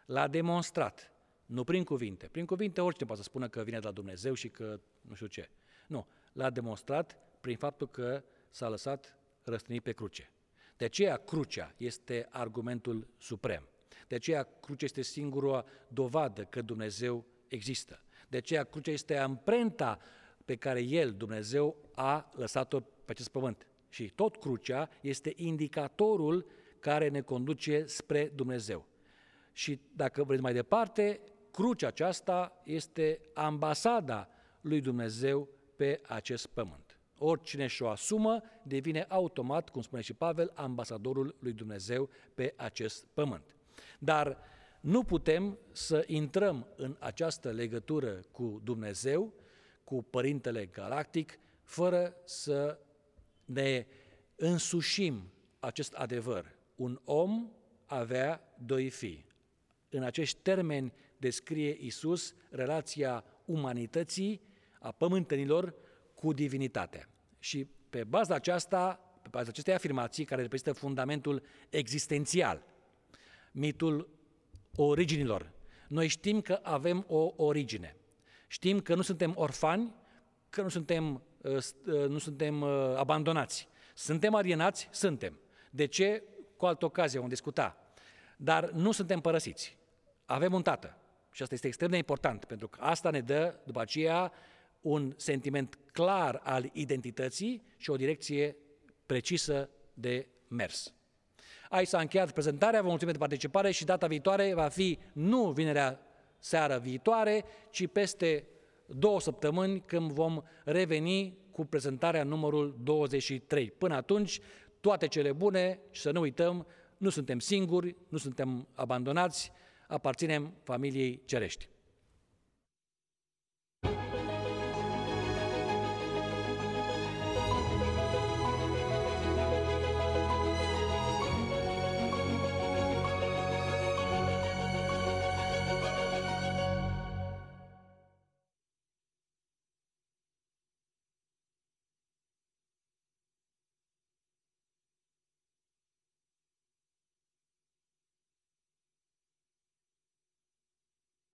l-a demonstrat nu prin cuvinte. Prin cuvinte oricine poate să spună că vine de la Dumnezeu și că nu știu ce. Nu. L-a demonstrat prin faptul că s-a lăsat răstănit pe cruce. De aceea crucea este argumentul suprem. De aceea crucea este singura dovadă că Dumnezeu există. De aceea crucea este amprenta pe care El, Dumnezeu, a lăsat-o pe acest pământ. Și tot crucea este indicatorul care ne conduce spre Dumnezeu. Și dacă vreți mai departe, crucea aceasta este ambasada lui Dumnezeu pe acest pământ. Oricine și-o asumă devine automat, cum spune și Pavel, ambasadorul lui Dumnezeu pe acest pământ. Dar nu putem să intrăm în această legătură cu Dumnezeu, cu Părintele Galactic, fără să ne însușim acest adevăr. Un om avea doi fii. În acești termeni descrie Isus relația umanității, a pământenilor, cu divinitatea. Și pe baza aceasta, pe baza acestei afirmații, care reprezintă fundamentul existențial, mitul originilor, noi știm că avem o origine. Știm că nu suntem orfani, că nu suntem, uh, uh, nu suntem uh, abandonați. Suntem alienați? Suntem. De ce? Cu altă ocazie vom discuta. Dar nu suntem părăsiți. Avem un tată. Și asta este extrem de important, pentru că asta ne dă, după aceea, un sentiment clar al identității și o direcție precisă de mers. Aici s-a încheiat prezentarea, vă mulțumim de participare și data viitoare va fi nu vinerea seară viitoare, ci peste două săptămâni când vom reveni cu prezentarea numărul 23. Până atunci, toate cele bune și să nu uităm, nu suntem singuri, nu suntem abandonați, aparținem familiei cerești.